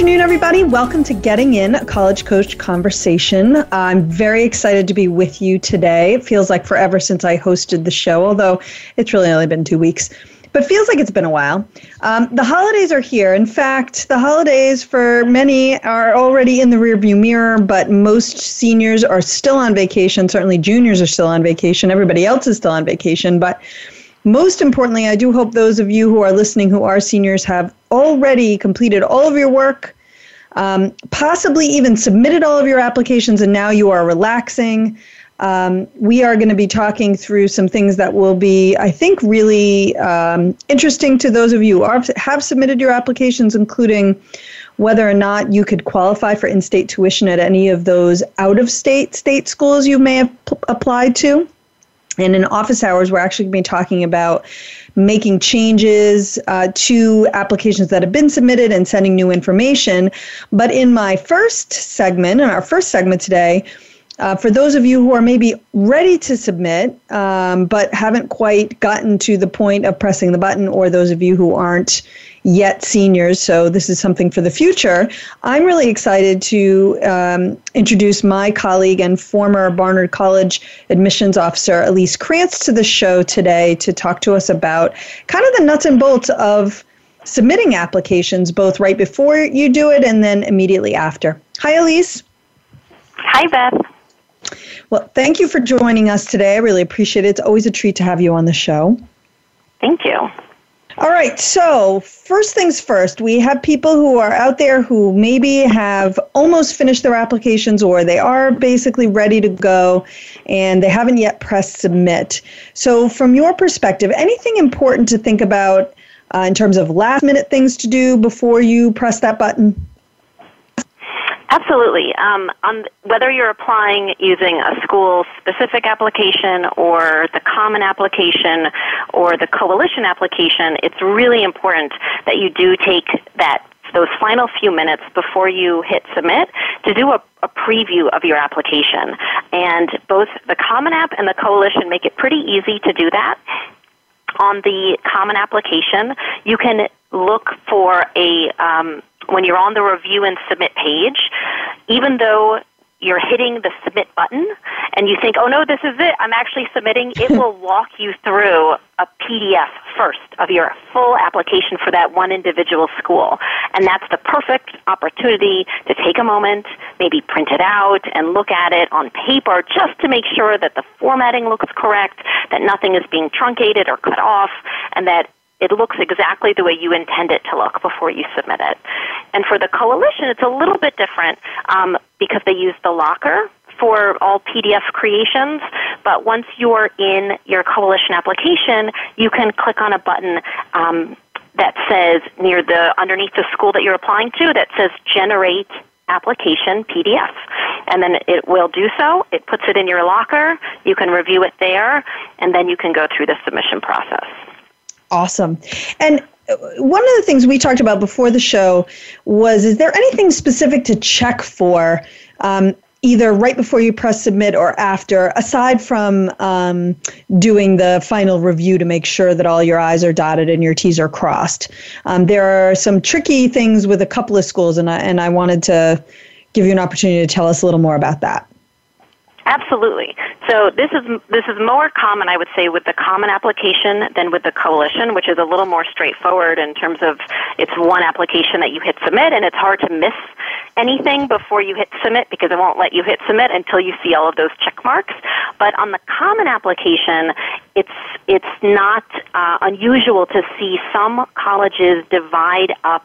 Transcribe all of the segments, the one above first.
Good afternoon, everybody. Welcome to Getting In, a college coach conversation. I'm very excited to be with you today. It feels like forever since I hosted the show, although it's really only been two weeks, but feels like it's been a while. Um, the holidays are here. In fact, the holidays for many are already in the rearview mirror, but most seniors are still on vacation. Certainly, juniors are still on vacation. Everybody else is still on vacation, but most importantly, I do hope those of you who are listening who are seniors have already completed all of your work, um, possibly even submitted all of your applications, and now you are relaxing. Um, we are going to be talking through some things that will be, I think, really um, interesting to those of you who are, have submitted your applications, including whether or not you could qualify for in state tuition at any of those out of state state schools you may have p- applied to. And in office hours, we're actually going to be talking about making changes uh, to applications that have been submitted and sending new information. But in my first segment, in our first segment today, uh, for those of you who are maybe ready to submit um, but haven't quite gotten to the point of pressing the button, or those of you who aren't yet seniors, so this is something for the future. I'm really excited to um, introduce my colleague and former Barnard College admissions officer, Elise Krantz, to the show today to talk to us about kind of the nuts and bolts of submitting applications, both right before you do it and then immediately after. Hi, Elise. Hi, Beth. Well, thank you for joining us today. I really appreciate it. It's always a treat to have you on the show. Thank you. All right, so first things first, we have people who are out there who maybe have almost finished their applications or they are basically ready to go and they haven't yet pressed submit. So, from your perspective, anything important to think about uh, in terms of last minute things to do before you press that button? Absolutely. Um, on whether you're applying using a school-specific application or the common application or the coalition application, it's really important that you do take that those final few minutes before you hit submit to do a, a preview of your application. And both the Common App and the Coalition make it pretty easy to do that on the common application, you can look for a um, when you're on the review and submit page, even though you're hitting the submit button and you think, oh no, this is it, I'm actually submitting, it will walk you through a PDF first of your full application for that one individual school. And that's the perfect opportunity to take a moment, maybe print it out and look at it on paper just to make sure that the formatting looks correct, that nothing is being truncated or cut off, and that it looks exactly the way you intend it to look before you submit it. And for the coalition, it's a little bit different um, because they use the locker for all PDF creations, but once you're in your coalition application, you can click on a button um, that says near the underneath the school that you're applying to that says generate application PDF. And then it will do so. It puts it in your locker. You can review it there, and then you can go through the submission process. Awesome. And one of the things we talked about before the show was is there anything specific to check for um, either right before you press submit or after, aside from um, doing the final review to make sure that all your I's are dotted and your T's are crossed? Um, there are some tricky things with a couple of schools, and I, and I wanted to give you an opportunity to tell us a little more about that. Absolutely. So this is this is more common, I would say, with the common application than with the coalition, which is a little more straightforward in terms of it's one application that you hit submit, and it's hard to miss anything before you hit submit because it won't let you hit submit until you see all of those check marks. But on the common application, it's it's not uh, unusual to see some colleges divide up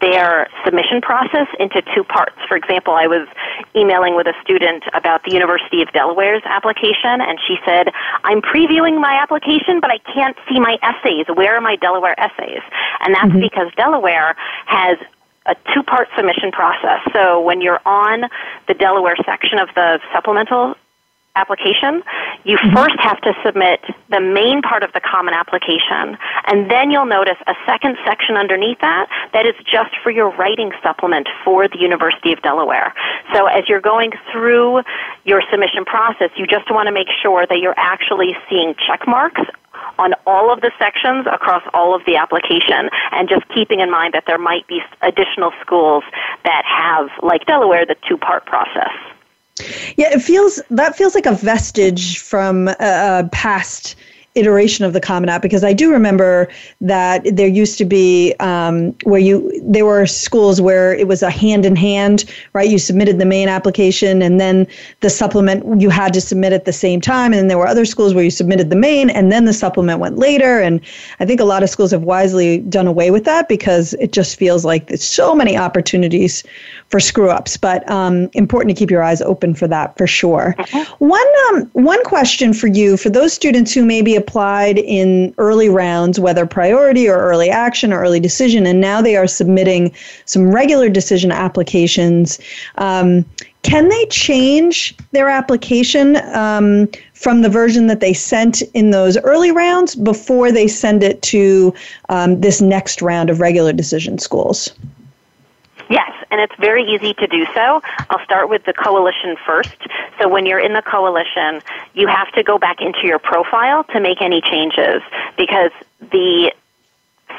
their submission process into two parts. For example, I was emailing with a student about the University of Delaware's application, and she said, "I'm previewing my application, but I can't see my essays. Where are my Delaware essays?" And that's mm-hmm. because Delaware has a two part submission process. So when you're on the Delaware section of the supplemental application, you mm-hmm. first have to submit the main part of the common application, and then you'll notice a second section underneath that that is just for your writing supplement for the University of Delaware. So as you're going through your submission process, you just want to make sure that you're actually seeing check marks on all of the sections across all of the application and just keeping in mind that there might be additional schools that have, like Delaware, the two part process. Yeah, it feels that feels like a vestige from a past iteration of the Common App because I do remember that there used to be um, where you there were schools where it was a hand in hand, right? You submitted the main application and then the supplement you had to submit at the same time, and then there were other schools where you submitted the main and then the supplement went later. And I think a lot of schools have wisely done away with that because it just feels like there's so many opportunities for screw ups. But um, important to keep your eyes open for that for sure. Mm-hmm. One um, one question for you for those students who maybe applied in early rounds, whether priority or early action or early decision, and now they are submitting some regular decision applications. Um, can they change their application um, from the version that they sent in those early rounds before they send it to um, this next round of regular decision schools? Yes, and it's very easy to do so. I'll start with the coalition first. So when you're in the coalition, you have to go back into your profile to make any changes because the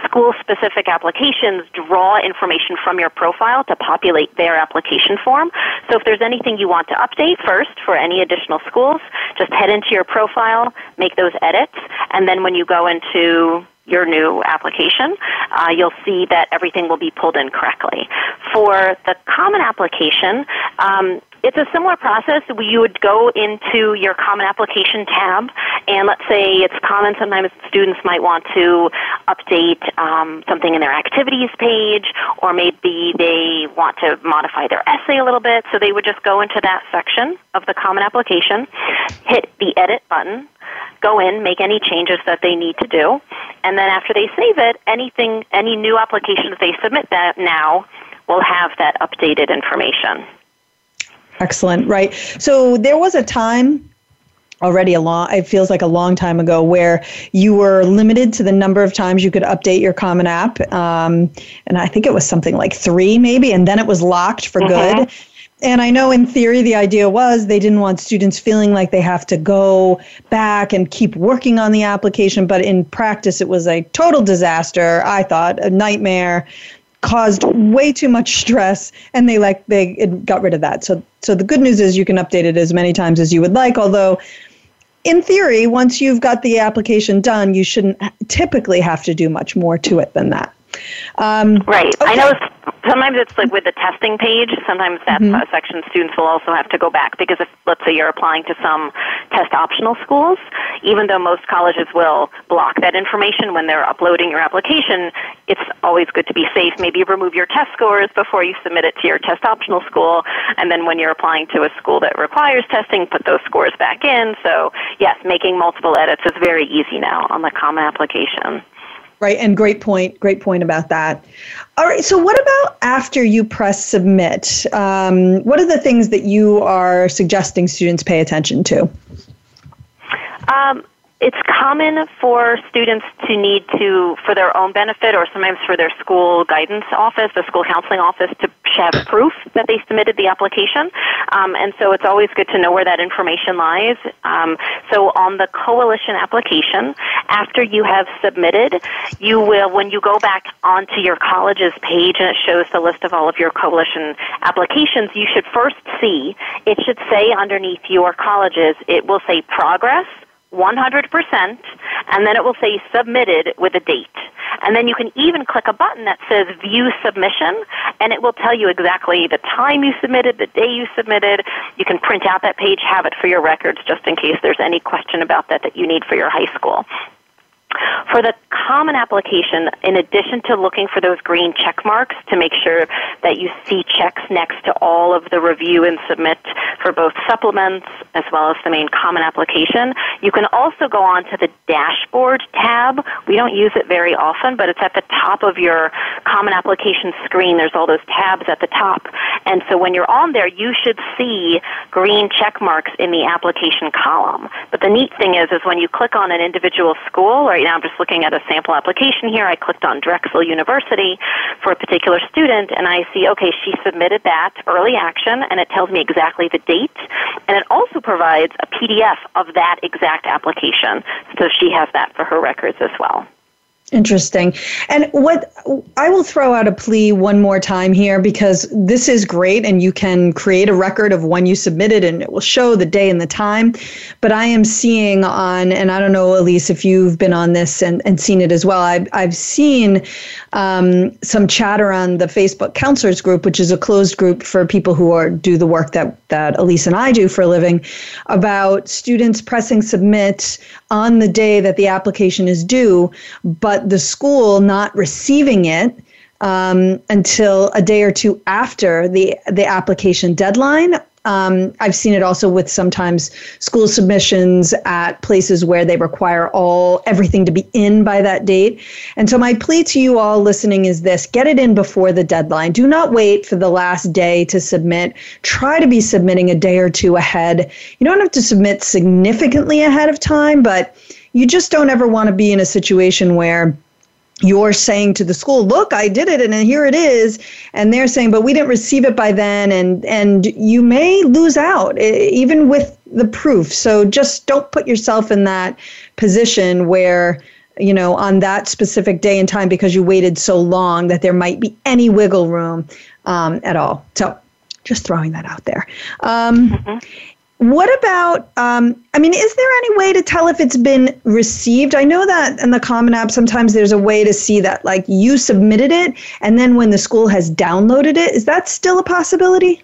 school specific applications draw information from your profile to populate their application form. So if there's anything you want to update first for any additional schools, just head into your profile, make those edits, and then when you go into your new application, uh, you'll see that everything will be pulled in correctly. For the common application, um, it's a similar process. You would go into your Common Application tab, and let's say it's common. Sometimes students might want to update um, something in their activities page, or maybe they want to modify their essay a little bit. So they would just go into that section of the Common Application, hit the Edit button, go in, make any changes that they need to do, and then after they save it, anything, any new applications they submit that now will have that updated information. Excellent. Right. So there was a time already a long it feels like a long time ago where you were limited to the number of times you could update your common app um, and i think it was something like three maybe and then it was locked for mm-hmm. good and I know in theory the idea was they didn't want students feeling like they have to go back and keep working on the application, but in practice it was a total disaster. I thought a nightmare, caused way too much stress, and they like they it got rid of that. So so the good news is you can update it as many times as you would like. Although in theory, once you've got the application done, you shouldn't typically have to do much more to it than that. Um, right. Okay. I know sometimes it's like with the testing page. Sometimes that mm-hmm. section students will also have to go back because if let's say you're applying to some test optional schools, even though most colleges will block that information when they're uploading your application, it's always good to be safe. Maybe remove your test scores before you submit it to your test optional school, and then when you're applying to a school that requires testing, put those scores back in. So yes, making multiple edits is very easy now on the common application. Right, and great point. Great point about that. All right, so what about after you press submit? Um, what are the things that you are suggesting students pay attention to? Um, it's common for students to need to, for their own benefit or sometimes for their school guidance office, the school counseling office, to have proof that they submitted the application. Um, and so it's always good to know where that information lies. Um, so on the coalition application, after you have submitted, you will, when you go back onto your college's page and it shows the list of all of your coalition applications, you should first see, it should say underneath your colleges, it will say progress 100%, and then it will say submitted with a date. And then you can even click a button that says view submission, and it will tell you exactly the time you submitted, the day you submitted. You can print out that page, have it for your records just in case there's any question about that that you need for your high school. For the common application, in addition to looking for those green check marks to make sure that you see checks next to all of the review and submit for both supplements as well as the main common application, you can also go on to the dashboard tab. We don't use it very often, but it's at the top of your common application screen. There's all those tabs at the top. And so when you're on there, you should see green check marks in the application column. But the neat thing is, is when you click on an individual school, right now I'm just looking at a sample application here. I clicked on Drexel University for a particular student, and I see, okay, she submitted that early action, and it tells me exactly the date, and it also provides a PDF of that exact application, so she has that for her records as well. Interesting. And what I will throw out a plea one more time here because this is great and you can create a record of when you submitted and it will show the day and the time. But I am seeing on, and I don't know, Elise, if you've been on this and, and seen it as well, I've, I've seen um, some chatter on the Facebook counselors group, which is a closed group for people who are do the work that, that Elise and I do for a living, about students pressing submit on the day that the application is due, but the school not receiving it um, until a day or two after the the application deadline um, I've seen it also with sometimes school submissions at places where they require all everything to be in by that date. And so my plea to you all listening is this: get it in before the deadline. Do not wait for the last day to submit. Try to be submitting a day or two ahead. You don't have to submit significantly ahead of time, but you just don't ever want to be in a situation where you're saying to the school look i did it and here it is and they're saying but we didn't receive it by then and and you may lose out even with the proof. So just don't put yourself in that position where you know on that specific day and time because you waited so long that there might be any wiggle room um, at all. So just throwing that out there. Um, mm-hmm. What about, um, I mean, is there any way to tell if it's been received? I know that in the Common App, sometimes there's a way to see that, like, you submitted it, and then when the school has downloaded it, is that still a possibility?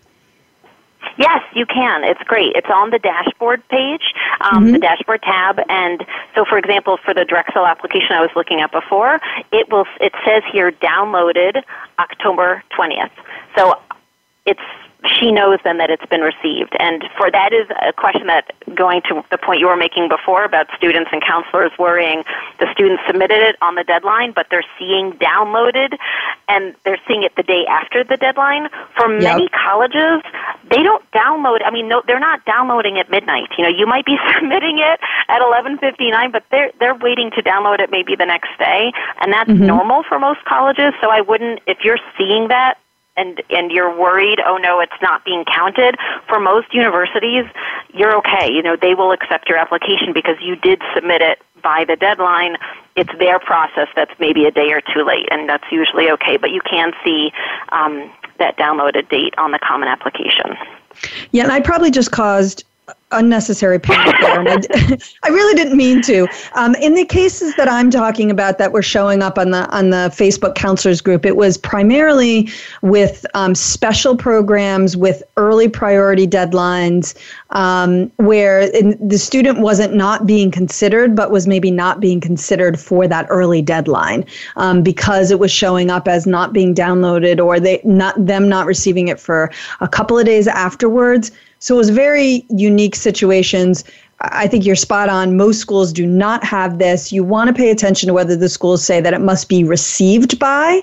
Yes, you can. It's great. It's on the dashboard page, um, mm-hmm. the dashboard tab, and so, for example, for the Drexel application I was looking at before, it will. It says here downloaded October twentieth. So it's she knows then that it's been received. And for that is a question that going to the point you were making before about students and counselors worrying the students submitted it on the deadline, but they're seeing downloaded and they're seeing it the day after the deadline. For yep. many colleges, they don't download. I mean, no, they're not downloading at midnight. You know, you might be submitting it at 11:59, but they're they're waiting to download it maybe the next day, and that's mm-hmm. normal for most colleges. So I wouldn't, if you're seeing that, and and you're worried, oh no, it's not being counted. For most universities, you're okay. You know, they will accept your application because you did submit it by the deadline. It's their process that's maybe a day or two late, and that's usually okay. But you can see um, that downloaded date on the common application. Yeah, and I probably just caused unnecessary panic there, and I, I, really didn't mean to. Um, in the cases that I'm talking about that were showing up on the on the Facebook counselors group, it was primarily with um, special programs with early priority deadlines, um, where the student wasn't not being considered, but was maybe not being considered for that early deadline um, because it was showing up as not being downloaded or they not them not receiving it for a couple of days afterwards. So it was very unique situations. I think you're spot on. Most schools do not have this. You want to pay attention to whether the schools say that it must be received by.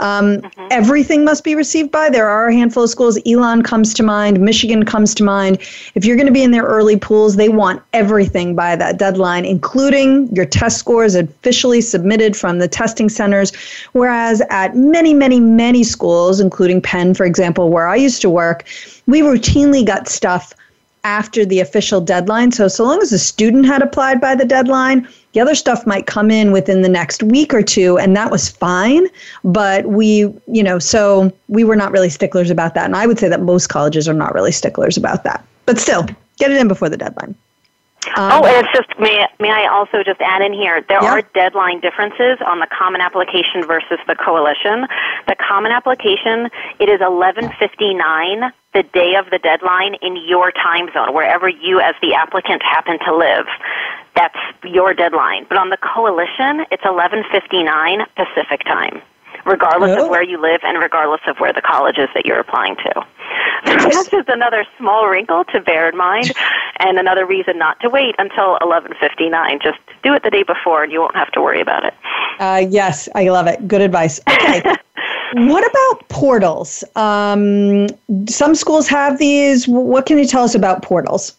Um, mm-hmm. Everything must be received by. There are a handful of schools. Elon comes to mind. Michigan comes to mind. If you're going to be in their early pools, they want everything by that deadline, including your test scores officially submitted from the testing centers. Whereas at many, many, many schools, including Penn, for example, where I used to work, we routinely got stuff after the official deadline. So, so long as the student had applied by the deadline, the other stuff might come in within the next week or two, and that was fine. But we, you know, so we were not really sticklers about that. And I would say that most colleges are not really sticklers about that. But still, get it in before the deadline. Um, oh, and it's just may may I also just add in here? There yeah. are deadline differences on the common application versus the coalition. The common application it is eleven fifty nine the day of the deadline in your time zone, wherever you as the applicant happen to live. That's your deadline. But on the coalition, it's 11:59 Pacific time regardless oh. of where you live and regardless of where the college is that you're applying to. That's just another small wrinkle to bear in mind, and another reason not to wait until 11:59. Just do it the day before, and you won't have to worry about it. Uh, yes, I love it. Good advice. Okay. what about portals? Um, some schools have these. What can you tell us about portals?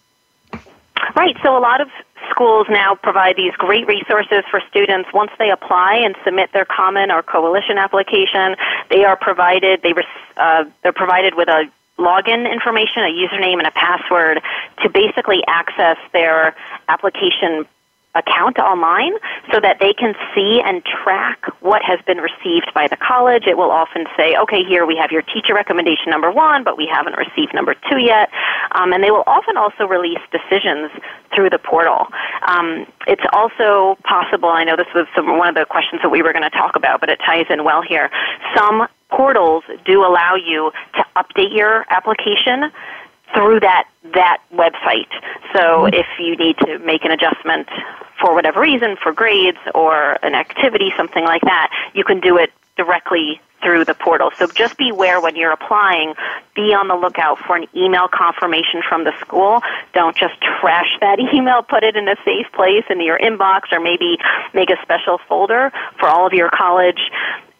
Right. So a lot of schools now provide these great resources for students once they apply and submit their common or coalition application. They are provided they uh, they're provided with a login information, a username, and a password to basically access their application account online so that they can see and track what has been received by the college. It will often say, okay, here we have your teacher recommendation number one, but we haven't received number two yet. Um, and they will often also release decisions through the portal. Um, it's also possible, I know this was some, one of the questions that we were going to talk about, but it ties in well here. Some portals do allow you to update your application through that that website. So mm-hmm. if you need to make an adjustment for whatever reason, for grades or an activity, something like that, you can do it directly through the portal. So just beware when you're applying, be on the lookout for an email confirmation from the school. Don't just trash that email, put it in a safe place in your inbox or maybe make a special folder for all of your college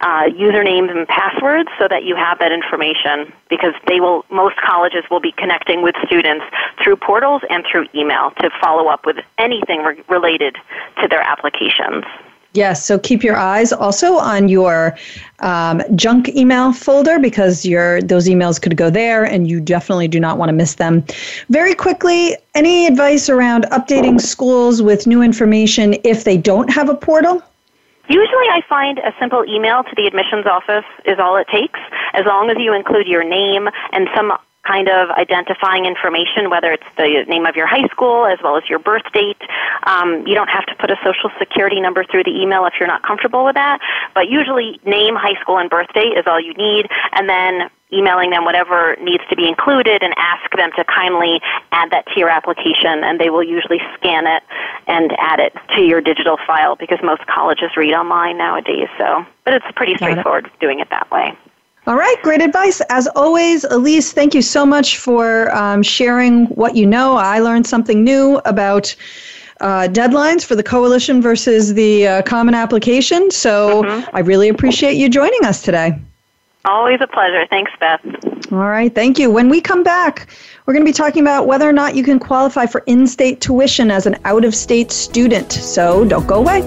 uh, usernames and passwords so that you have that information because they will most colleges will be connecting with students through portals and through email to follow up with anything re- related to their applications. Yes, so keep your eyes also on your um, junk email folder because your those emails could go there, and you definitely do not want to miss them. Very quickly, any advice around updating schools with new information if they don't have a portal? Usually I find a simple email to the admissions office is all it takes, as long as you include your name and some kind of identifying information, whether it's the name of your high school as well as your birth date. Um, you don't have to put a social security number through the email if you're not comfortable with that, but usually name, high school, and birth date is all you need, and then emailing them whatever needs to be included and ask them to kindly add that to your application and they will usually scan it and add it to your digital file because most colleges read online nowadays so but it's pretty straightforward it. doing it that way all right, great advice. As always, Elise, thank you so much for um, sharing what you know. I learned something new about uh, deadlines for the coalition versus the uh, common application. So mm-hmm. I really appreciate you joining us today. Always a pleasure. Thanks, Beth. All right, thank you. When we come back, we're going to be talking about whether or not you can qualify for in state tuition as an out of state student. So don't go away.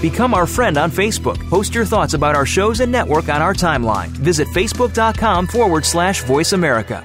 Become our friend on Facebook. Post your thoughts about our shows and network on our timeline. Visit facebook.com forward slash voice America.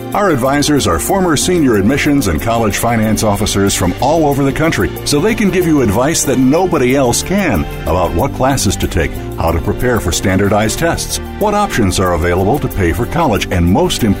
Our advisors are former senior admissions and college finance officers from all over the country, so they can give you advice that nobody else can about what classes to take, how to prepare for standardized tests, what options are available to pay for college, and most importantly,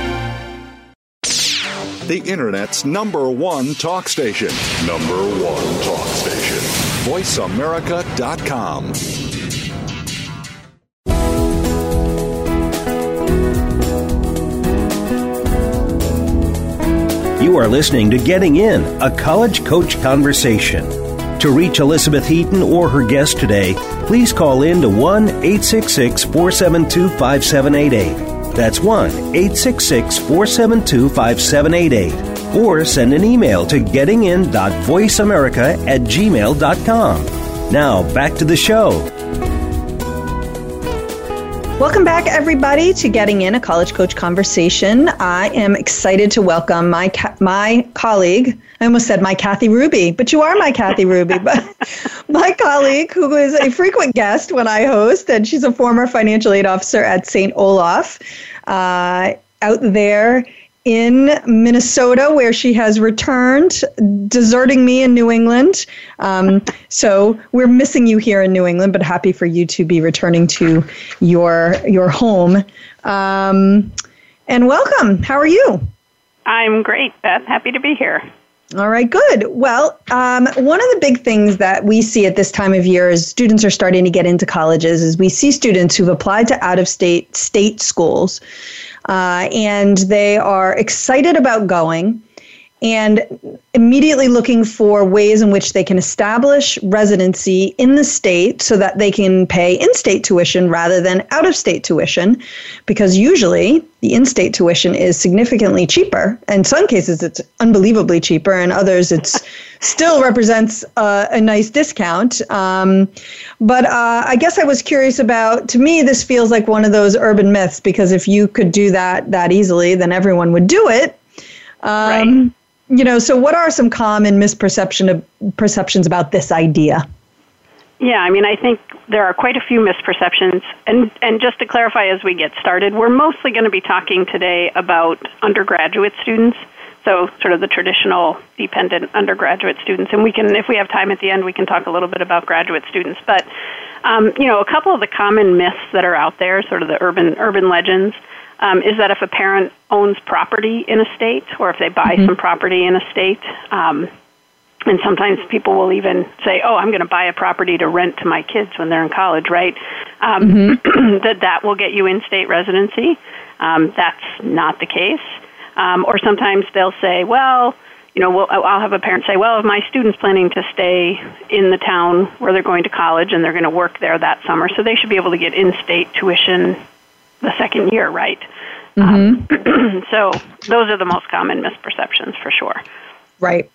The Internet's number one talk station. Number one talk station. VoiceAmerica.com. You are listening to Getting In, a college coach conversation. To reach Elizabeth Heaton or her guest today, please call in to 1 866 472 5788. That's 1 866 472 5788 or send an email to gettingin.voiceamerica at gmail.com. Now, back to the show. Welcome back, everybody, to Getting In, a College Coach Conversation. I am excited to welcome my my colleague. I almost said my Kathy Ruby, but you are my Kathy Ruby. But my colleague, who is a frequent guest when I host, and she's a former financial aid officer at St. Olaf, uh, out there in Minnesota, where she has returned, deserting me in New England. Um, so we're missing you here in New England, but happy for you to be returning to your your home. Um, and welcome. How are you? I'm great, Beth. Happy to be here. All right, good. Well, um, one of the big things that we see at this time of year as students are starting to get into colleges is we see students who've applied to out of state state schools uh, and they are excited about going and immediately looking for ways in which they can establish residency in the state so that they can pay in state tuition rather than out of state tuition, because usually the in state tuition is significantly cheaper. In some cases, it's unbelievably cheaper, and others, it's still represents uh, a nice discount. Um, but uh, I guess I was curious about, to me, this feels like one of those urban myths, because if you could do that that easily, then everyone would do it. Um, right you know, so what are some common misperception of, perceptions about this idea? Yeah, I mean, I think there are quite a few misperceptions. And, and just to clarify as we get started, we're mostly going to be talking today about undergraduate students. So, sort of the traditional dependent undergraduate students. And we can, if we have time at the end, we can talk a little bit about graduate students. But, um, you know, a couple of the common myths that are out there, sort of the urban, urban legends, um, is that if a parent owns property in a state or if they buy mm-hmm. some property in a state, um, and sometimes people will even say, "Oh, I'm going to buy a property to rent to my kids when they're in college," right? Um, mm-hmm. that that will get you in-state residency. Um, that's not the case. Um, or sometimes they'll say, "Well." You know, we'll, I'll have a parent say, "Well, if my student's planning to stay in the town where they're going to college and they're going to work there that summer, so they should be able to get in-state tuition the second year, right? Mm-hmm. Um, so those are the most common misperceptions for sure. Right.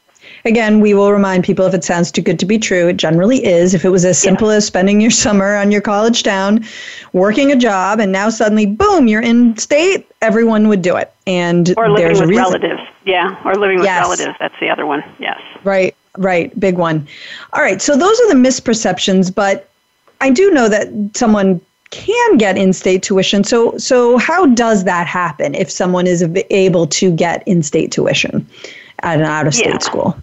Again, we will remind people if it sounds too good to be true, it generally is. If it was as simple yeah. as spending your summer on your college town, working a job, and now suddenly, boom, you're in state, everyone would do it. And or living there's with relatives. Yeah, or living with yes. relatives. That's the other one. Yes. Right, right. Big one. All right. So those are the misperceptions, but I do know that someone can get in-state tuition. So, so how does that happen if someone is able to get in-state tuition at an out-of-state yeah. school?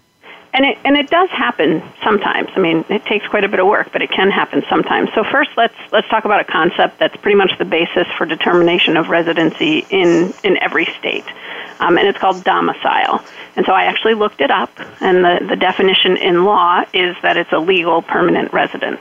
And it and it does happen sometimes. I mean, it takes quite a bit of work, but it can happen sometimes. So first, let's let's talk about a concept that's pretty much the basis for determination of residency in in every state, um, and it's called domicile. And so I actually looked it up, and the the definition in law is that it's a legal permanent residence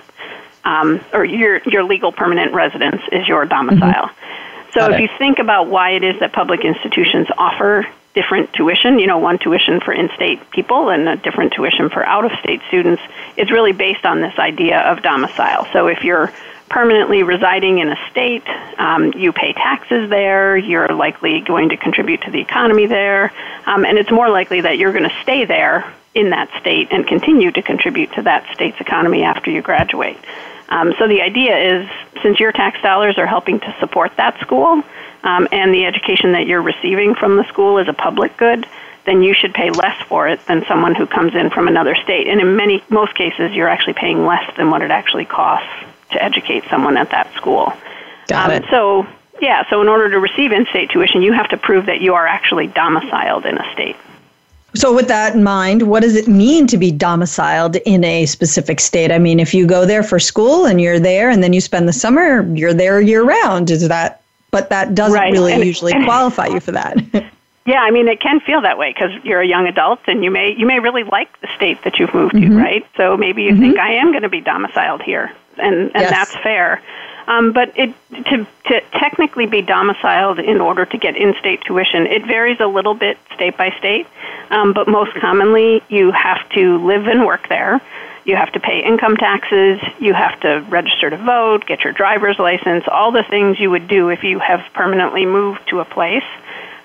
um, or your your legal permanent residence is your domicile. Mm-hmm. So Got if it. you think about why it is that public institutions offer different tuition, you know, one tuition for in-state people and a different tuition for out-of-state students, it's really based on this idea of domicile. So if you're permanently residing in a state, um, you pay taxes there, you're likely going to contribute to the economy there, um, and it's more likely that you're going to stay there in that state and continue to contribute to that state's economy after you graduate. Um, so the idea is, since your tax dollars are helping to support that school, um, and the education that you're receiving from the school is a public good, then you should pay less for it than someone who comes in from another state. And in many most cases, you're actually paying less than what it actually costs to educate someone at that school. Got um, it. So yeah, so in order to receive in-state tuition, you have to prove that you are actually domiciled in a state. So, with that in mind, what does it mean to be domiciled in a specific state? I mean, if you go there for school and you're there and then you spend the summer, you're there year round. Is that, but that doesn't right. really and, usually and, qualify you for that. yeah, I mean, it can feel that way because you're a young adult and you may, you may really like the state that you've moved mm-hmm. to, right? So maybe you mm-hmm. think, I am going to be domiciled here, and, and yes. that's fair. Um, but it, to, to technically be domiciled in order to get in-state tuition, it varies a little bit state by state. Um, but most commonly, you have to live and work there. You have to pay income taxes. You have to register to vote, get your driver's license, all the things you would do if you have permanently moved to a place.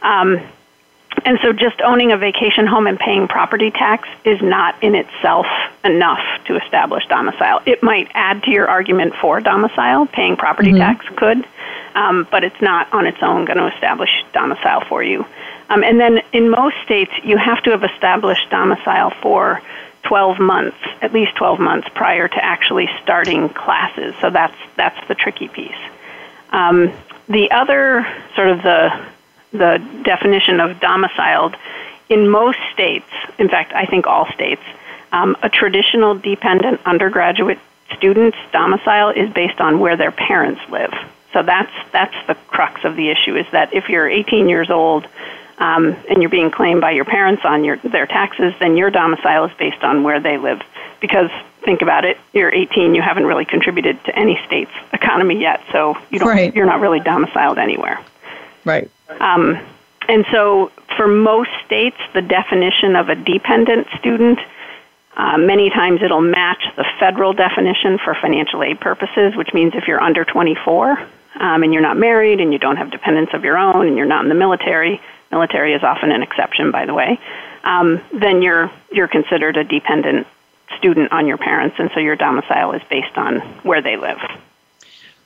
Um, and so just owning a vacation home and paying property tax is not in itself enough to establish domicile. It might add to your argument for domicile, paying property mm-hmm. tax could, um, but it's not on its own going to establish domicile for you. Um, and then in most states, you have to have established domicile for 12 months, at least 12 months prior to actually starting classes. So that's that's the tricky piece. Um, the other sort of the the definition of domiciled in most states, in fact, I think all states, um, a traditional dependent undergraduate student's domicile is based on where their parents live. So that's that's the crux of the issue is that if you're 18 years old um, and you're being claimed by your parents on your their taxes, then your domicile is based on where they live. Because think about it, you're 18, you haven't really contributed to any state's economy yet, so you don't, right. you're not really domiciled anywhere. Right. Um, and so, for most states, the definition of a dependent student, uh, many times it'll match the federal definition for financial aid purposes, which means if you're under 24 um, and you're not married and you don't have dependents of your own and you're not in the military, military is often an exception, by the way, um, then you're you're considered a dependent student on your parents, and so your domicile is based on where they live.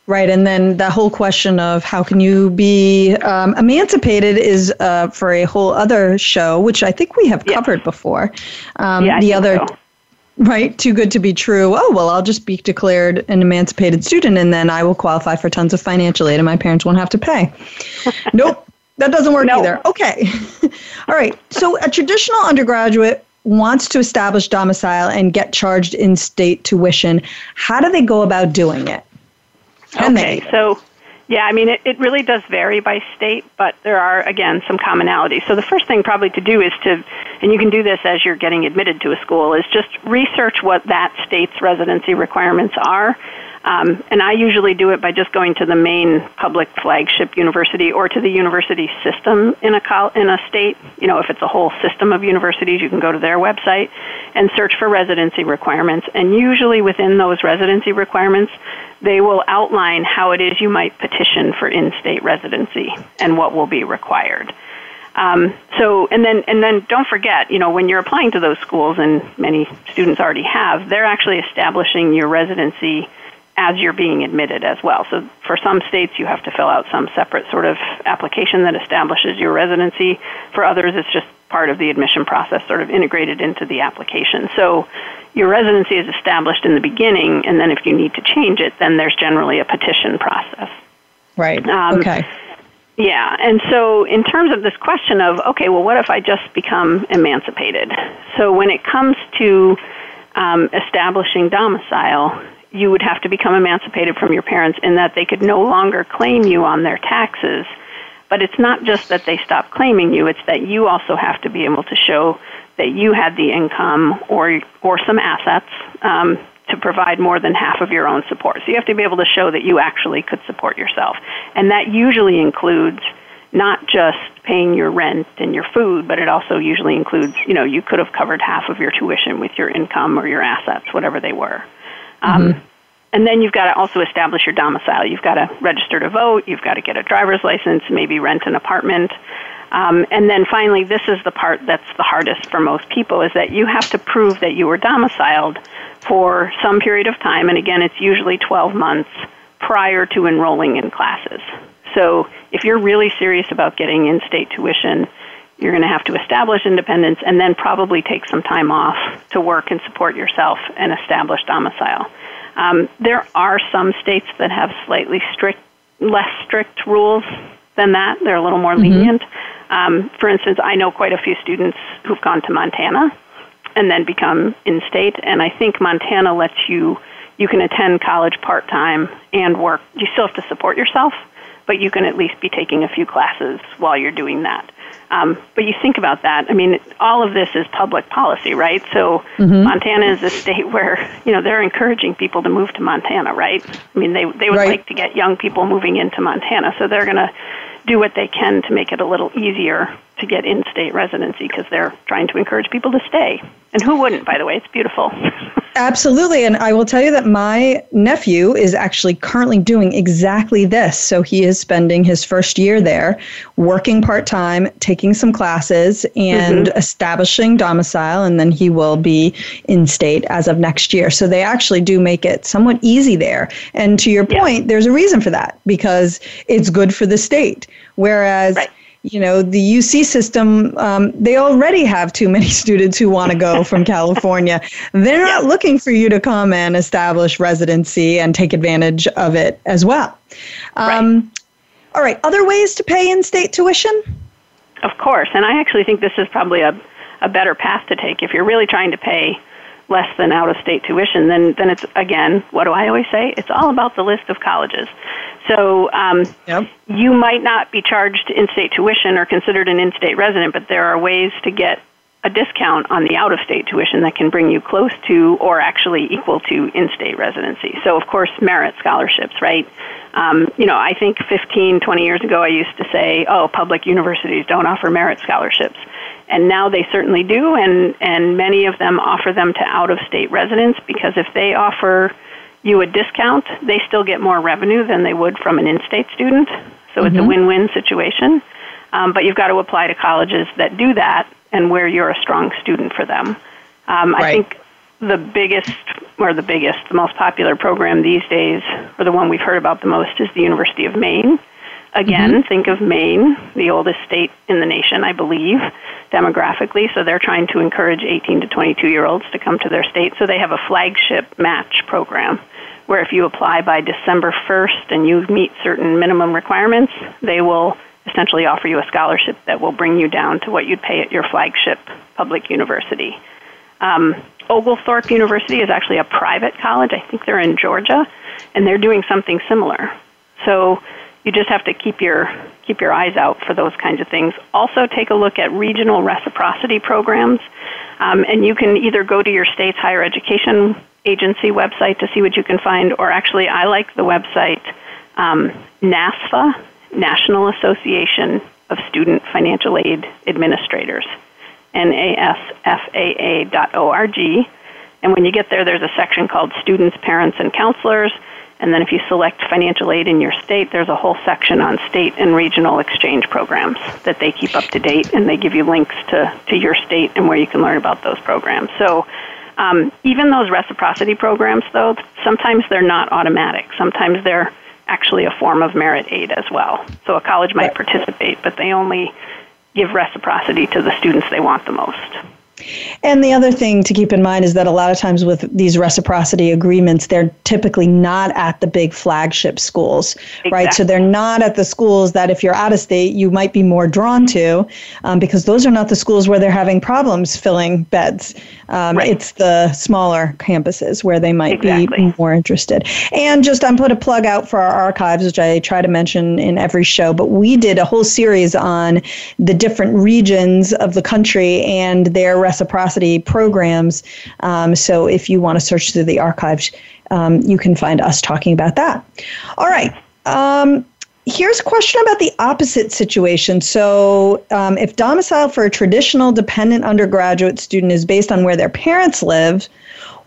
Right, and then the whole question of how can you be um, emancipated is uh, for a whole other show, which I think we have covered before. Um, yeah, the other, so. right, too good to be true. Oh well, I'll just be declared an emancipated student, and then I will qualify for tons of financial aid, and my parents won't have to pay. nope, that doesn't work either. Okay, all right. So a traditional undergraduate wants to establish domicile and get charged in state tuition. How do they go about doing it? Can okay, they? so yeah, I mean, it, it really does vary by state, but there are, again, some commonalities. So the first thing probably to do is to, and you can do this as you're getting admitted to a school, is just research what that state's residency requirements are. Um, and I usually do it by just going to the main public flagship university or to the university system in a col- in a state. You know, if it's a whole system of universities, you can go to their website and search for residency requirements. And usually within those residency requirements, they will outline how it is you might petition for in-state residency and what will be required. Um, so, and then, and then don't forget, you know, when you're applying to those schools, and many students already have, they're actually establishing your residency as you're being admitted as well. So for some states, you have to fill out some separate sort of application that establishes your residency. For others, it's just part of the admission process, sort of integrated into the application. So your residency is established in the beginning, and then if you need to change it, then there's generally a petition process. Right. Um, okay. Yeah, and so in terms of this question of, okay, well, what if I just become emancipated? So when it comes to um, establishing domicile, you would have to become emancipated from your parents in that they could no longer claim you on their taxes. But it's not just that they stop claiming you, it's that you also have to be able to show that you had the income or, or some assets um, to provide more than half of your own support. So you have to be able to show that you actually could support yourself. And that usually includes not just paying your rent and your food, but it also usually includes, you know, you could have covered half of your tuition with your income or your assets, whatever they were. Um, mm-hmm. And then you've got to also establish your domicile. You've got to register to vote. You've got to get a driver's license, maybe rent an apartment. Um, and then finally, this is the part that's the hardest for most people, is that you have to prove that you were domiciled for some period of time. And again, it's usually 12 months prior to enrolling in classes. So if you're really serious about getting in-state tuition, you're going to have to establish independence and then probably take some time off to work and support yourself and establish domicile. Um, there are some states that have slightly strict, less strict rules than that. They're a little more mm-hmm. lenient. Um, for instance, I know quite a few students who've gone to Montana and then become in-state, and I think Montana lets you you can attend college part time and work. You still have to support yourself, but you can at least be taking a few classes while you're doing that. Um, but you think about that. I mean, all of this is public policy, right? So mm-hmm. Montana is a state where you know they're encouraging people to move to Montana, right? I mean, they they would right. like to get young people moving into Montana, so they're going to do what they can to make it a little easier to get in state residency because they're trying to encourage people to stay. And who wouldn't, by the way? It's beautiful. Absolutely. And I will tell you that my nephew is actually currently doing exactly this. So he is spending his first year there, working part time, taking some classes, and mm-hmm. establishing domicile. And then he will be in state as of next year. So they actually do make it somewhat easy there. And to your point, yeah. there's a reason for that because it's good for the state. Whereas, right you know the UC system um, they already have too many students who want to go from California. They're not looking for you to come and establish residency and take advantage of it as well. Um, right. All right, other ways to pay in-state tuition? Of course, and I actually think this is probably a a better path to take if you're really trying to pay less than out of state tuition, then then it's again, what do I always say? It's all about the list of colleges. So um, yep. you might not be charged in-state tuition or considered an in-state resident, but there are ways to get a discount on the out-of-state tuition that can bring you close to or actually equal to in-state residency. So, of course, merit scholarships, right? Um, you know, I think 15, 20 years ago, I used to say, "Oh, public universities don't offer merit scholarships," and now they certainly do, and and many of them offer them to out-of-state residents because if they offer you a discount, they still get more revenue than they would from an in-state student. So mm-hmm. it's a mm-hmm. win-win situation. Um, but you've got to apply to colleges that do that and where you're a strong student for them. Um, right. I think the biggest, or the biggest, the most popular program these days, or the one we've heard about the most, is the University of Maine. Again, mm-hmm. think of Maine, the oldest state in the nation, I believe, demographically. So they're trying to encourage 18 to 22 year olds to come to their state. So they have a flagship match program where if you apply by December 1st and you meet certain minimum requirements, they will essentially offer you a scholarship that will bring you down to what you'd pay at your flagship public university. Um, Oglethorpe University is actually a private college. I think they're in Georgia, and they're doing something similar. So you just have to keep your keep your eyes out for those kinds of things. Also, take a look at regional reciprocity programs, um, and you can either go to your state's higher education agency website to see what you can find, or actually, I like the website um, NASFAA, National Association of Student Financial Aid Administrators, N-A-S-F-A-A dot O-R-G. And when you get there, there's a section called Students, Parents, and Counselors. And then if you select financial aid in your state, there's a whole section on state and regional exchange programs that they keep up to date, and they give you links to, to your state and where you can learn about those programs. So um, even those reciprocity programs, though, sometimes they're not automatic. Sometimes they're actually a form of merit aid as well. So a college might participate, but they only give reciprocity to the students they want the most. And the other thing to keep in mind is that a lot of times with these reciprocity agreements, they're typically not at the big flagship schools, exactly. right? So they're not at the schools that if you're out of state, you might be more drawn to, um, because those are not the schools where they're having problems filling beds. Um, right. It's the smaller campuses where they might exactly. be more interested. And just I'm put a plug out for our archives, which I try to mention in every show, but we did a whole series on the different regions of the country and their reciprocity programs. Um, so if you want to search through the archives, um, you can find us talking about that. All right. Um, here's a question about the opposite situation. So, um, if domicile for a traditional dependent undergraduate student is based on where their parents live,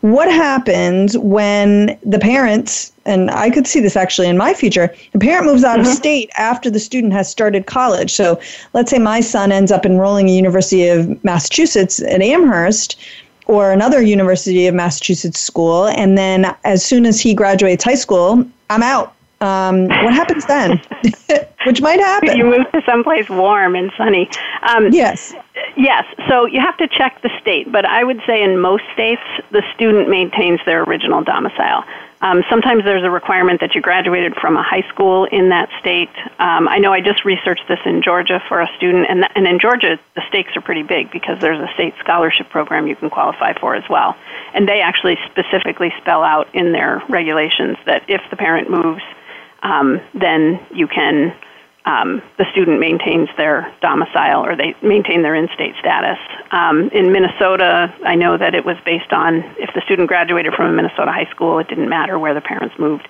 what happens when the parents, and I could see this actually in my future, the parent moves out mm-hmm. of state after the student has started college. So let's say my son ends up enrolling at University of Massachusetts at Amherst or another University of Massachusetts school, and then as soon as he graduates high school, I'm out. Um, what happens then? Which might happen. You move to someplace warm and sunny. Um, yes. Yes. So you have to check the state, but I would say in most states, the student maintains their original domicile. Um, sometimes there's a requirement that you graduated from a high school in that state. Um, I know I just researched this in Georgia for a student, and, th- and in Georgia, the stakes are pretty big because there's a state scholarship program you can qualify for as well. And they actually specifically spell out in their regulations that if the parent moves um, then you can um, the student maintains their domicile or they maintain their in-state status. Um, in Minnesota, I know that it was based on if the student graduated from a Minnesota high school, it didn't matter where the parents moved.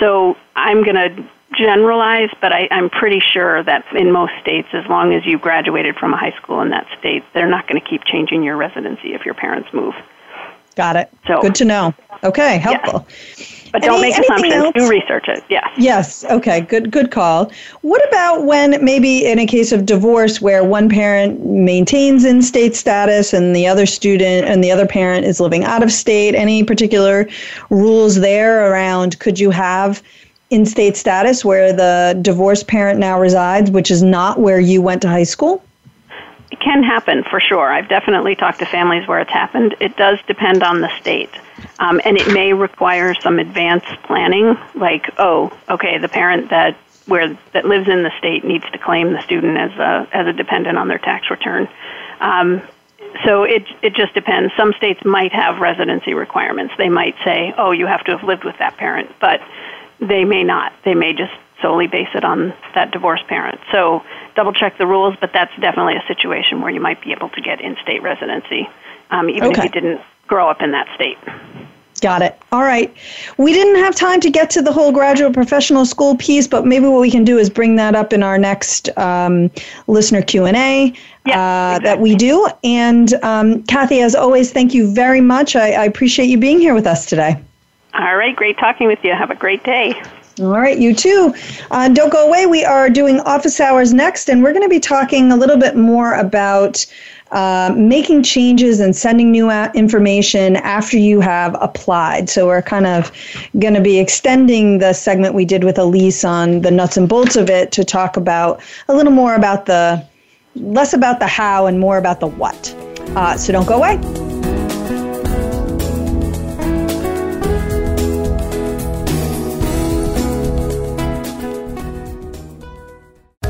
So I'm going to generalize, but I, I'm pretty sure that in most states, as long as you graduated from a high school in that state, they're not going to keep changing your residency if your parents move. Got it. So, Good to know. Okay, helpful. But don't Any, make assumptions. Do research it. Yes. Yes. Okay. Good. Good call. What about when maybe in a case of divorce where one parent maintains in-state status and the other student and the other parent is living out of state? Any particular rules there around? Could you have in-state status where the divorced parent now resides, which is not where you went to high school? It can happen for sure. I've definitely talked to families where it's happened. It does depend on the state. Um, and it may require some advanced planning, like, oh, okay, the parent that where that lives in the state needs to claim the student as a as a dependent on their tax return. Um, so it it just depends. Some states might have residency requirements. They might say, oh, you have to have lived with that parent, but they may not. They may just solely base it on that divorced parent. So double check the rules, but that's definitely a situation where you might be able to get in-state residency, um, even okay. if you didn't grow up in that state. Got it. All right. We didn't have time to get to the whole graduate professional school piece, but maybe what we can do is bring that up in our next um, listener Q and A yeah, uh, exactly. that we do. And um, Kathy, as always, thank you very much. I, I appreciate you being here with us today. All right. Great talking with you. Have a great day. All right, you too. Uh, don't go away. We are doing office hours next, and we're going to be talking a little bit more about uh, making changes and sending new information after you have applied. So we're kind of going to be extending the segment we did with Elise on the nuts and bolts of it to talk about a little more about the less about the how and more about the what. Uh, so don't go away.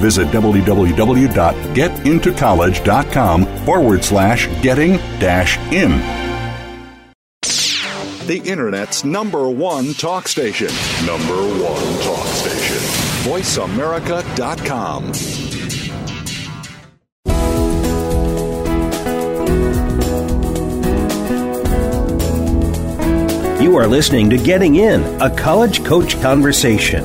Visit www.getintocollege.com forward slash getting dash in. The Internet's number one talk station. Number one talk station. VoiceAmerica.com. You are listening to Getting In, a college coach conversation.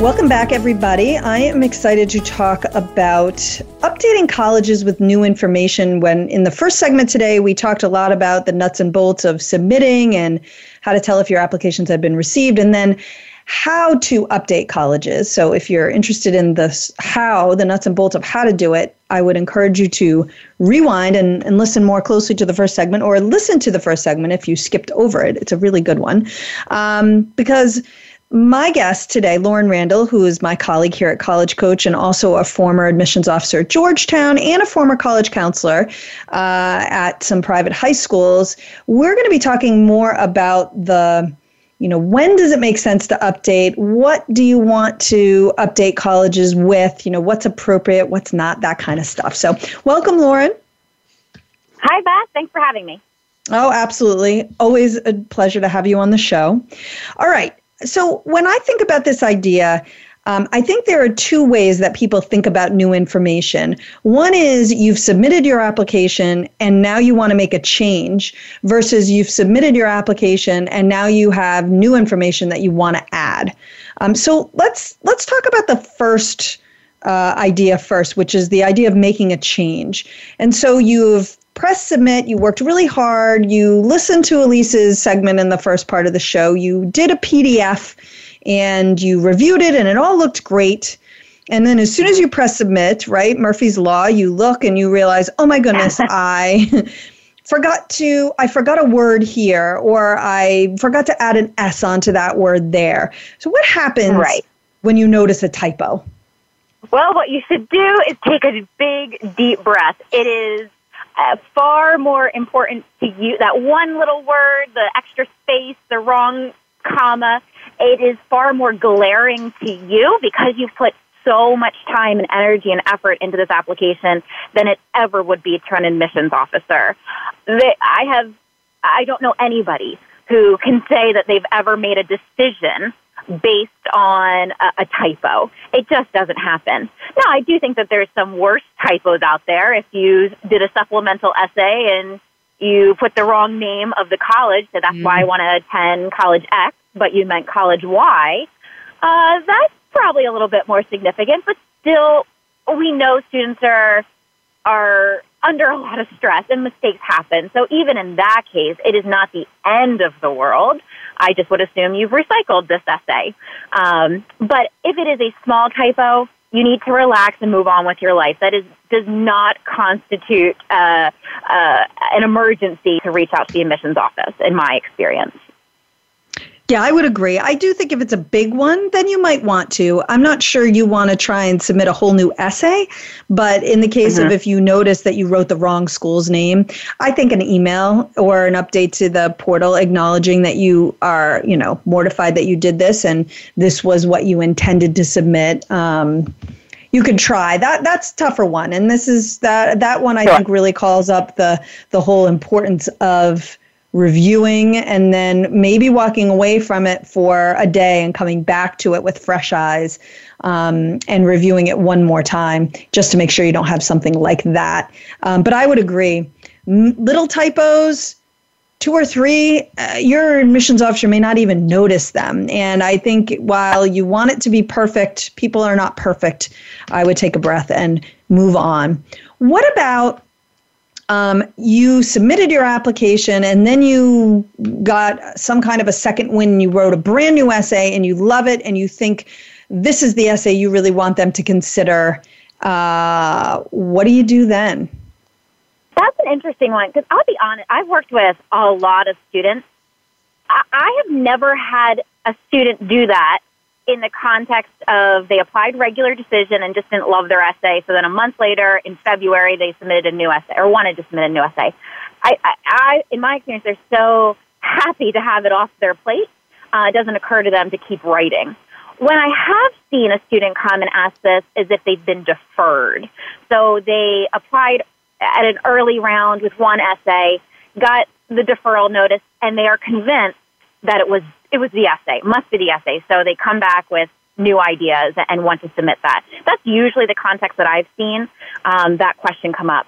Welcome back, everybody. I am excited to talk about updating colleges with new information. When in the first segment today, we talked a lot about the nuts and bolts of submitting and how to tell if your applications have been received, and then how to update colleges. So, if you're interested in this, how, the nuts and bolts of how to do it, I would encourage you to rewind and, and listen more closely to the first segment or listen to the first segment if you skipped over it. It's a really good one. Um, because my guest today, Lauren Randall, who is my colleague here at College Coach and also a former admissions officer at Georgetown and a former college counselor uh, at some private high schools, we're going to be talking more about the you know when does it make sense to update? What do you want to update colleges with? You know what's appropriate what's not that kind of stuff. So welcome lauren. Hi beth. Thanks for having me. Oh absolutely. Always a pleasure to have you on the show. All right so when I think about this idea, Um, I think there are two ways that people think about new information. One is you've submitted your application and now you want to make a change, versus you've submitted your application and now you have new information that you want to add. Um, so let's let's talk about the first uh, idea first, which is the idea of making a change. And so you've pressed submit, you worked really hard, you listened to Elise's segment in the first part of the show, you did a PDF and you reviewed it and it all looked great. And then as soon as you press submit, right, Murphy's Law, you look and you realize, oh my goodness, I forgot to, I forgot a word here, or I forgot to add an S onto that word there. So what happens right. when you notice a typo? Well, what you should do is take a big, deep breath. It is uh, far more important to you. That one little word, the extra space, the wrong comma, it is far more glaring to you because you've put so much time and energy and effort into this application than it ever would be to an admissions officer. I have, I don't know anybody who can say that they've ever made a decision based on a, a, typo. It just doesn't happen. Now, I do think that there's some worse typos out there. If you did a supplemental essay and you put the wrong name of the college, so that's mm. why I want to attend college X, but you meant college Y, uh, that's probably a little bit more significant, but still, we know students are are under a lot of stress and mistakes happen. So even in that case, it is not the end of the world. I just would assume you've recycled this essay. Um, but if it is a small typo, you need to relax and move on with your life. That is does not constitute uh, uh, an emergency to reach out to the admissions office, in my experience. Yeah, I would agree. I do think if it's a big one, then you might want to. I'm not sure you want to try and submit a whole new essay, but in the case mm-hmm. of if you notice that you wrote the wrong school's name, I think an email or an update to the portal acknowledging that you are, you know, mortified that you did this and this was what you intended to submit. Um, you could try that. That's tougher one, and this is that that one I sure. think really calls up the the whole importance of reviewing and then maybe walking away from it for a day and coming back to it with fresh eyes um, and reviewing it one more time just to make sure you don't have something like that. Um, but I would agree. M- little typos, two or three, uh, your admissions officer may not even notice them. And I think while you want it to be perfect, people are not perfect. I would take a breath and move on. What about um, you submitted your application and then you got some kind of a second win. You wrote a brand new essay and you love it and you think this is the essay you really want them to consider. Uh, what do you do then? That's an interesting one because I'll be honest, I've worked with a lot of students. I, I have never had a student do that in the context of they applied regular decision and just didn't love their essay. So then a month later, in February, they submitted a new essay or wanted to submit a new essay. I, I, I in my experience, they're so happy to have it off their plate. Uh, it doesn't occur to them to keep writing. When I have seen a student come and ask this, is if they've been deferred. So they applied at an early round with one essay, got the deferral notice, and they are convinced that it was it was the essay, must be the essay. So they come back with new ideas and want to submit that. That's usually the context that I've seen um, that question come up.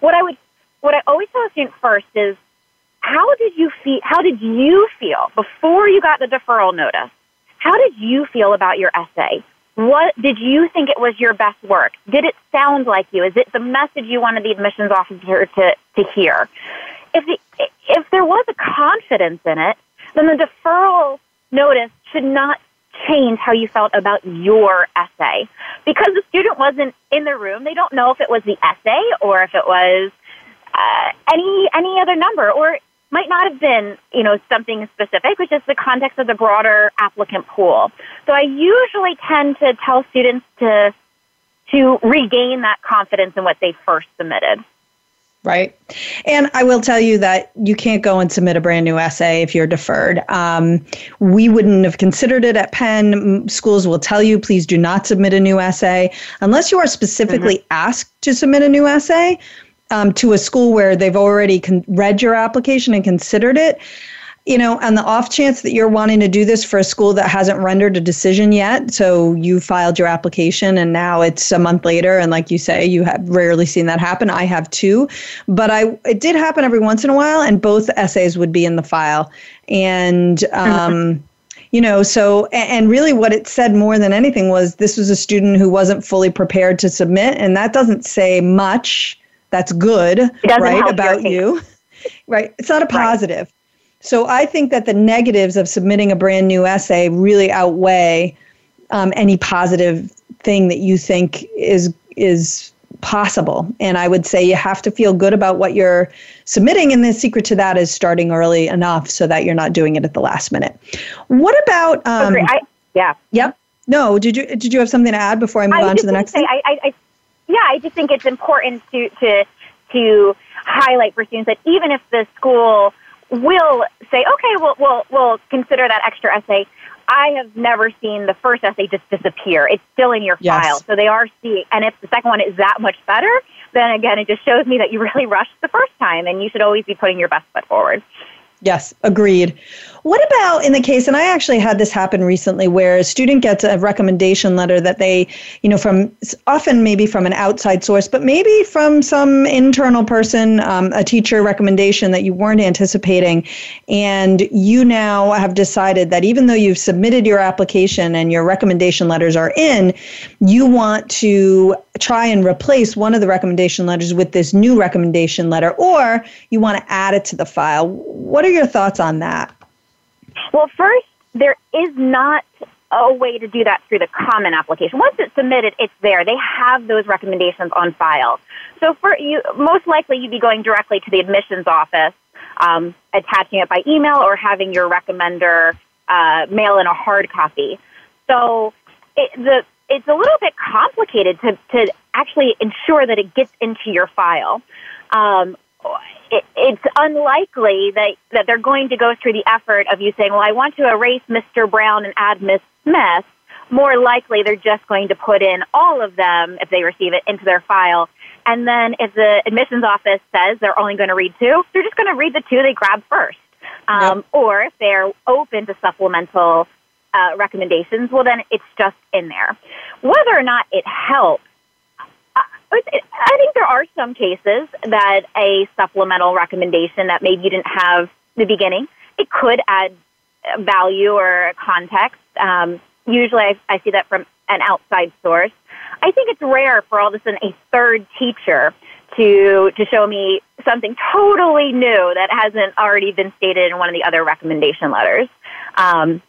What I would, what I always tell a student first is, how did you feel? How did you feel before you got the deferral notice? How did you feel about your essay? What did you think it was your best work? Did it sound like you? Is it the message you wanted the admissions officer to, to hear? If the, if there was a confidence in it, then the deferral notice should not change how you felt about your essay. Because the student wasn't in the room, they don't know if it was the essay or if it was uh, any any other number, or might not have been, you know, something specific, which is the context of the broader applicant pool. So I usually tend to tell students to to regain that confidence in what they first submitted right? And I will tell you that you can't go and submit a brand new essay if you're deferred. Um, we wouldn't have considered it at Penn. Schools will tell you, please do not submit a new essay unless you are specifically mm-hmm. asked to submit a new essay um, to a school where they've already con- read your application and considered it. You know, on the off chance that you're wanting to do this for a school that hasn't rendered a decision yet, so you filed your application and now it's a month later, and like you say, you have rarely seen that happen. I have too, but I it did happen every once in a while, and both essays would be in the file, and. Um, you know so and really what it said more than anything was this was a student who wasn't fully prepared to submit. And that doesn't say much. That's good right about you. Right. It's not a positive. right. So i think that the negatives of submitting a brand new essay really outweigh um, any positive thing that you think is is possible. And I would say you have to feel good about what you're submitting. And the secret to that is starting early enough so that you're not doing it at the last minute. What about? Um, I, yeah. Yep. No. Did you did you have something to add before I move I on to the next say, thing? I, I, yeah, I just think it's important to to to highlight for students that even if the school will say, okay, we'll we'll, we'll consider that extra essay I have never seen the first essay just disappear. It's still in your yes. file. So they are seeing, and if the second one is that much better, then again, it just shows me that you really rushed the first time and you should always be putting your best foot forward. Yes, agreed. What about in the case, and I actually had this happen recently where a student gets a recommendation letter that they, you know, from often maybe from an outside source, but maybe from some internal person, um, a teacher recommendation that you weren't anticipating. And you now have decided that even though you've submitted your application and your recommendation letters are in, you want to try and replace one of the recommendation letters with this new recommendation letter, or you want to add it to the file. What are your thoughts on that? Well, first, there is not a way to do that through the common application. Once it's submitted, it's there. They have those recommendations on file. So for you, most likely you'd be going directly to the admissions office, um, attaching it by email or having your recommender uh, mail in a hard copy. So it, the, it's a little bit complicated to, to actually ensure that it gets into your file. Um, it, it's unlikely that, that they're going to go through the effort of you saying, well, I want to erase Mr. Brown and add Miss Smith. More likely, they're just going to put in all of them if they receive it into their file. And then if the admissions office says they're only going to read two, they're just going to read the two they grab first. Um, yep. Or if they're open to supplemental uh, recommendations, well, then it's just in there. Whether or not it helps I think there are some cases that a supplemental recommendation that maybe you didn't have in the beginning, it could add value or context. Um, usually I, I see that from an outside source. I think it's rare for all of a sudden a third teacher to to show me something totally new that hasn't already been stated in one of the other recommendation letters. Um,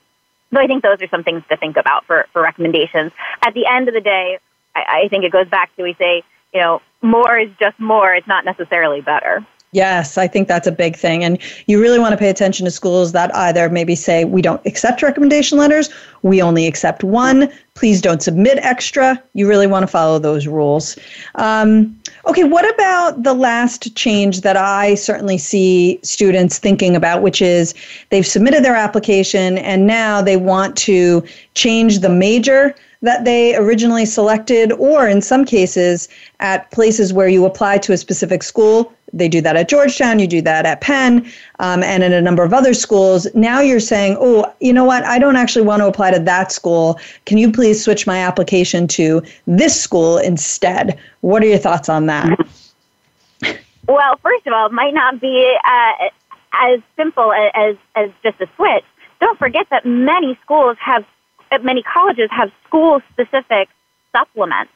so I think those are some things to think about for, for recommendations. At the end of the day, I, I think it goes back to we say you know, more is just more. It's not necessarily better. Yes, I think that's a big thing. And you really want to pay attention to schools that either maybe say, we don't accept recommendation letters, we only accept one, please don't submit extra. You really want to follow those rules. Um, okay, what about the last change that I certainly see students thinking about, which is they've submitted their application and now they want to change the major that they originally selected, or in some cases, at places where you apply to a specific school. They do that at Georgetown, you do that at Penn, um, and in a number of other schools. Now you're saying, oh, you know what? I don't actually want to apply to that school. Can you please switch my application to this school instead? What are your thoughts on that? Well, first of all, it might not be uh, as simple as, as just a switch. Don't forget that many schools have many colleges have school specific supplements.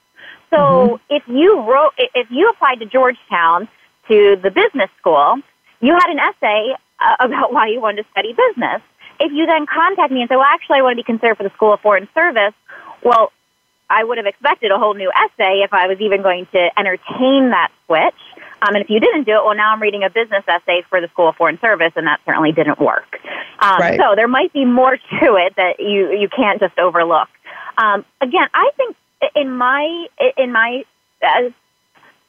So mm-hmm. if you wrote, if you applied to Georgetown to the business school, you had an essay uh, about why you wanted to study business. If you then contact me and say, well, actually, I want to be considered for the School of Foreign Service, well, I would have expected a whole new essay if I was even going to entertain that switch. Um, and if you didn't do it, well, now I'm reading a business essay for the School of Foreign Service, and that certainly didn't work. Um, right. So there might be more to it that you you can't just overlook. Um, again, I think in my in my uh,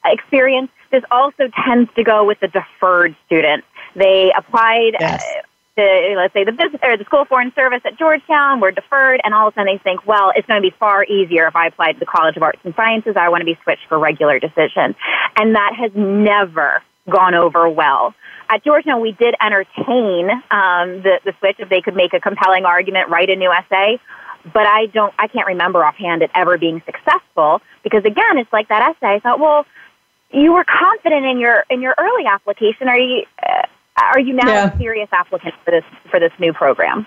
experience, this also tends to go with the deferred student. They applied. Yes. Uh, to, let's say the business or the School of Foreign Service at Georgetown were deferred, and all of a sudden they think, well, it's going to be far easier if I apply to the College of Arts and Sciences. I want to be switched for regular decision, and that has never gone over well. At Georgetown, we did entertain um, the, the switch if they could make a compelling argument, write a new essay. But I don't, I can't remember offhand it ever being successful because again, it's like that essay. I thought, well, you were confident in your in your early application. Are you uh, are you now yeah. a serious applicant for this for this new program?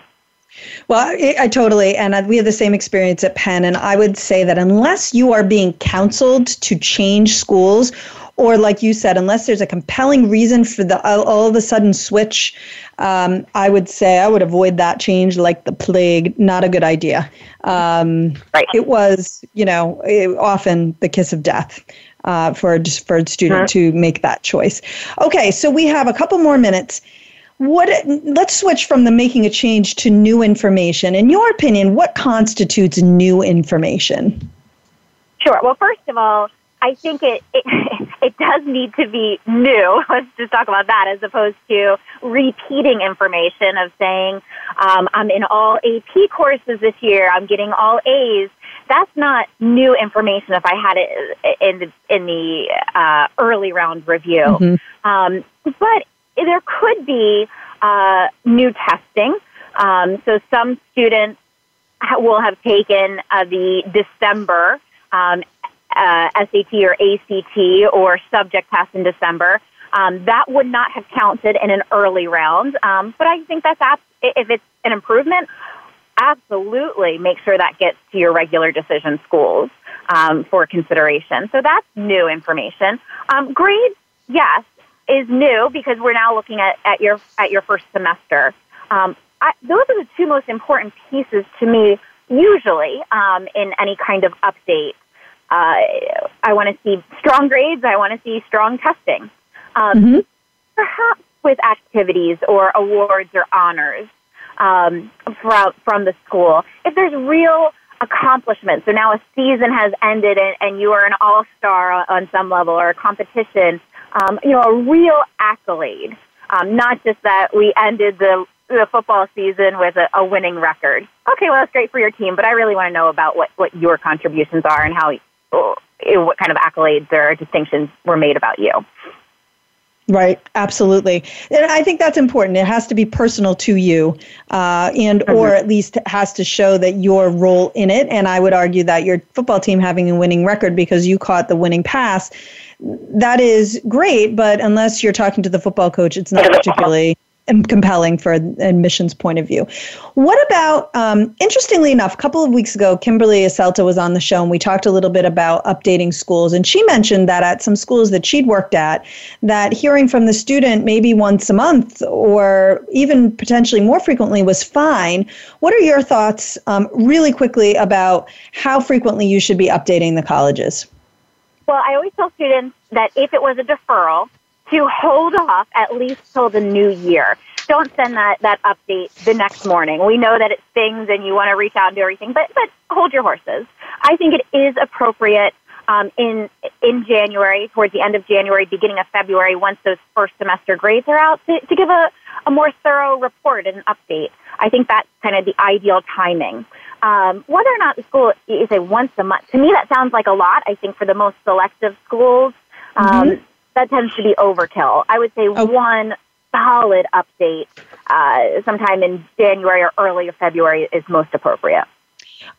Well, I, I, totally, and we have the same experience at Penn. And I would say that unless you are being counseled to change schools or like you said, unless there's a compelling reason for the all of a sudden switch, um, I would say I would avoid that change like the plague. Not a good idea. Um, right. It was, you know, it, often the kiss of death. Uh, for a deferred student to make that choice. Okay, so we have a couple more minutes. What? Let's switch from the making a change to new information. In your opinion, what constitutes new information? Sure. Well, first of all, I think it, it it does need to be new. Let's just talk about that as opposed to repeating information of saying um, I'm in all AP courses this year. I'm getting all A's. That's not new information. If I had it in the in the uh, early round review, mm-hmm. um, but there could be uh, new testing. Um, so some students will have taken uh, the December um, uh, SAT or ACT or subject test in December. Um, that would not have counted in an early round. Um, but I think that's if it's an improvement, absolutely make sure that gets to your regular decision schools um, for consideration. So that's new information. Um, grades, yes, is new because we're now looking at, at your at your first semester. Um, I, those are the two most important pieces to me, usually um, in any kind of update uh, I want to see strong grades. I want to see strong testing. Um, mm-hmm. Perhaps with activities or awards or honors um, from from the school. If there's real accomplishment, so now a season has ended and, and you are an all star on some level or a competition, um, you know, a real accolade. Um, not just that we ended the the football season with a, a winning record. Okay, well that's great for your team, but I really want to know about what what your contributions are and how what kind of accolades or distinctions were made about you. Right, absolutely, and I think that's important. It has to be personal to you, uh, and mm-hmm. or at least has to show that your role in it. And I would argue that your football team having a winning record because you caught the winning pass, that is great. But unless you're talking to the football coach, it's not particularly compelling for admissions point of view. What about, um, interestingly enough, a couple of weeks ago, Kimberly Aselta was on the show and we talked a little bit about updating schools. And she mentioned that at some schools that she'd worked at, that hearing from the student maybe once a month or even potentially more frequently was fine. What are your thoughts, um, really quickly, about how frequently you should be updating the colleges? Well, I always tell students that if it was a deferral, to hold off at least till the new year. Don't send that, that update the next morning. We know that it stings and you want to reach out and do everything, but, but hold your horses. I think it is appropriate um, in in January, towards the end of January, beginning of February, once those first semester grades are out, to, to give a, a more thorough report and update. I think that's kind of the ideal timing. Um, whether or not the school is a once a month, to me that sounds like a lot. I think for the most selective schools, um, mm-hmm that tends to be overkill. I would say oh. one solid update uh, sometime in January or early February is most appropriate.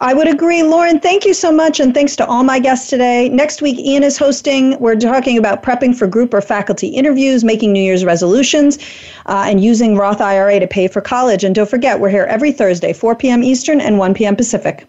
I would agree. Lauren, thank you so much, and thanks to all my guests today. Next week, Ian is hosting. We're talking about prepping for group or faculty interviews, making New Year's resolutions, uh, and using Roth IRA to pay for college. And don't forget, we're here every Thursday, 4 p.m. Eastern and 1 p.m. Pacific.